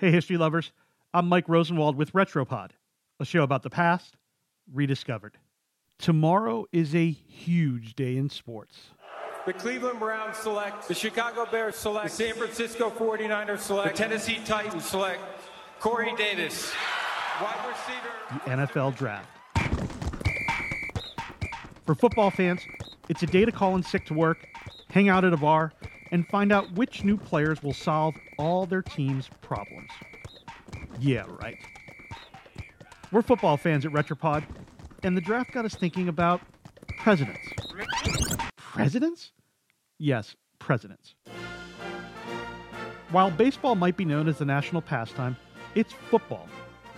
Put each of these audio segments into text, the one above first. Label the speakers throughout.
Speaker 1: Hey, history lovers. I'm Mike Rosenwald with Retropod, a show about the past rediscovered. Tomorrow is a huge day in sports.
Speaker 2: The Cleveland Browns select, the Chicago Bears select, the San Francisco 49ers select, the Tennessee Titans select Corey Davis, wide receiver.
Speaker 1: The NFL Draft. For football fans, it's a day to call in sick to work, hang out at a bar, and find out which new players will solve all their team's problems. Yeah, right. We're football fans at Retropod, and the draft got us thinking about presidents. Presidents? Yes, presidents. While baseball might be known as the national pastime, it's football.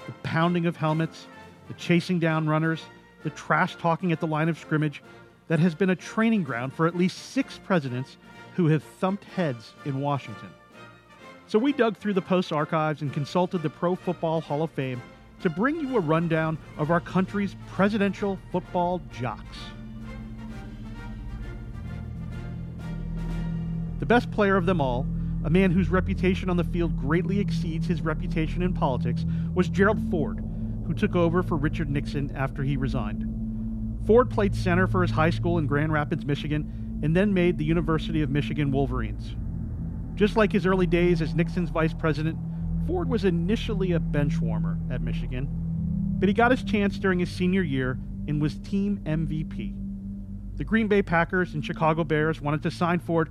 Speaker 1: The pounding of helmets, the chasing down runners, the trash talking at the line of scrimmage that has been a training ground for at least six presidents who have thumped heads in Washington. So we dug through the Post archives and consulted the Pro Football Hall of Fame to bring you a rundown of our country's presidential football jocks. The best player of them all, a man whose reputation on the field greatly exceeds his reputation in politics, was Gerald Ford, who took over for Richard Nixon after he resigned. Ford played center for his high school in Grand Rapids, Michigan, and then made the University of Michigan Wolverines. Just like his early days as Nixon's vice president, Ford was initially a bench warmer at Michigan, but he got his chance during his senior year and was team MVP. The Green Bay Packers and Chicago Bears wanted to sign Ford,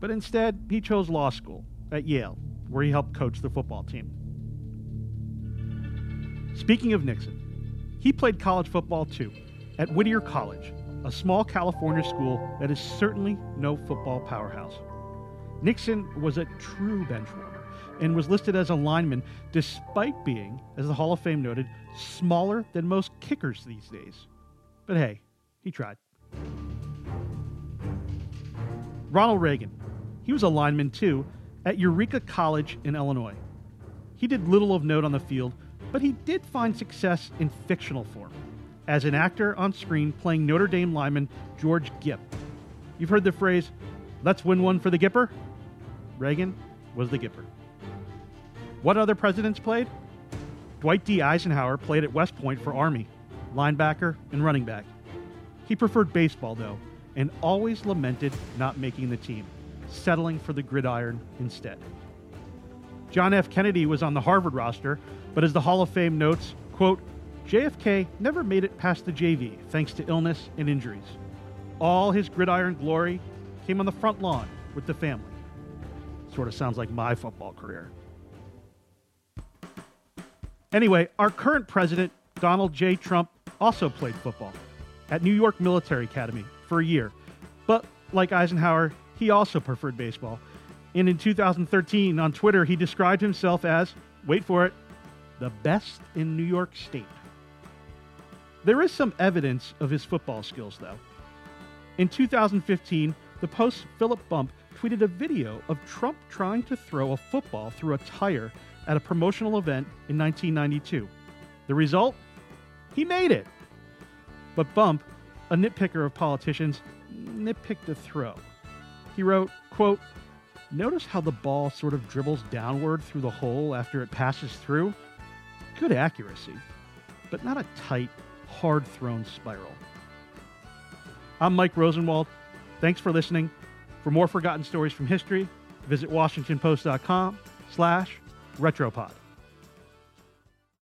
Speaker 1: but instead he chose law school at Yale, where he helped coach the football team. Speaking of Nixon, he played college football too at Whittier College, a small California school that is certainly no football powerhouse. Nixon was a true bench warmer and was listed as a lineman despite being, as the Hall of Fame noted, smaller than most kickers these days. But hey, he tried. Ronald Reagan. He was a lineman too at Eureka College in Illinois. He did little of note on the field, but he did find success in fictional form as an actor on screen playing Notre Dame lineman George Gipp. You've heard the phrase, let's win one for the Gipper? Reagan was the Gipper. What other presidents played? Dwight D. Eisenhower played at West Point for Army, linebacker and running back. He preferred baseball, though, and always lamented not making the team, settling for the gridiron instead. John F. Kennedy was on the Harvard roster, but as the Hall of Fame notes, quote, JFK never made it past the JV thanks to illness and injuries. All his gridiron glory came on the front lawn with the family. Sort of sounds like my football career. Anyway, our current president, Donald J. Trump, also played football at New York Military Academy for a year. But like Eisenhower, he also preferred baseball. And in 2013, on Twitter, he described himself as, wait for it, the best in New York State. There is some evidence of his football skills, though. In 2015, the Post's Philip Bump tweeted a video of Trump trying to throw a football through a tire at a promotional event in 1992. The result? He made it. But Bump, a nitpicker of politicians, nitpicked the throw. He wrote, quote, Notice how the ball sort of dribbles downward through the hole after it passes through? Good accuracy, but not a tight, hard thrown spiral. I'm Mike Rosenwald. Thanks for listening. For more forgotten stories from history, visit WashingtonPost.com slash Retropod.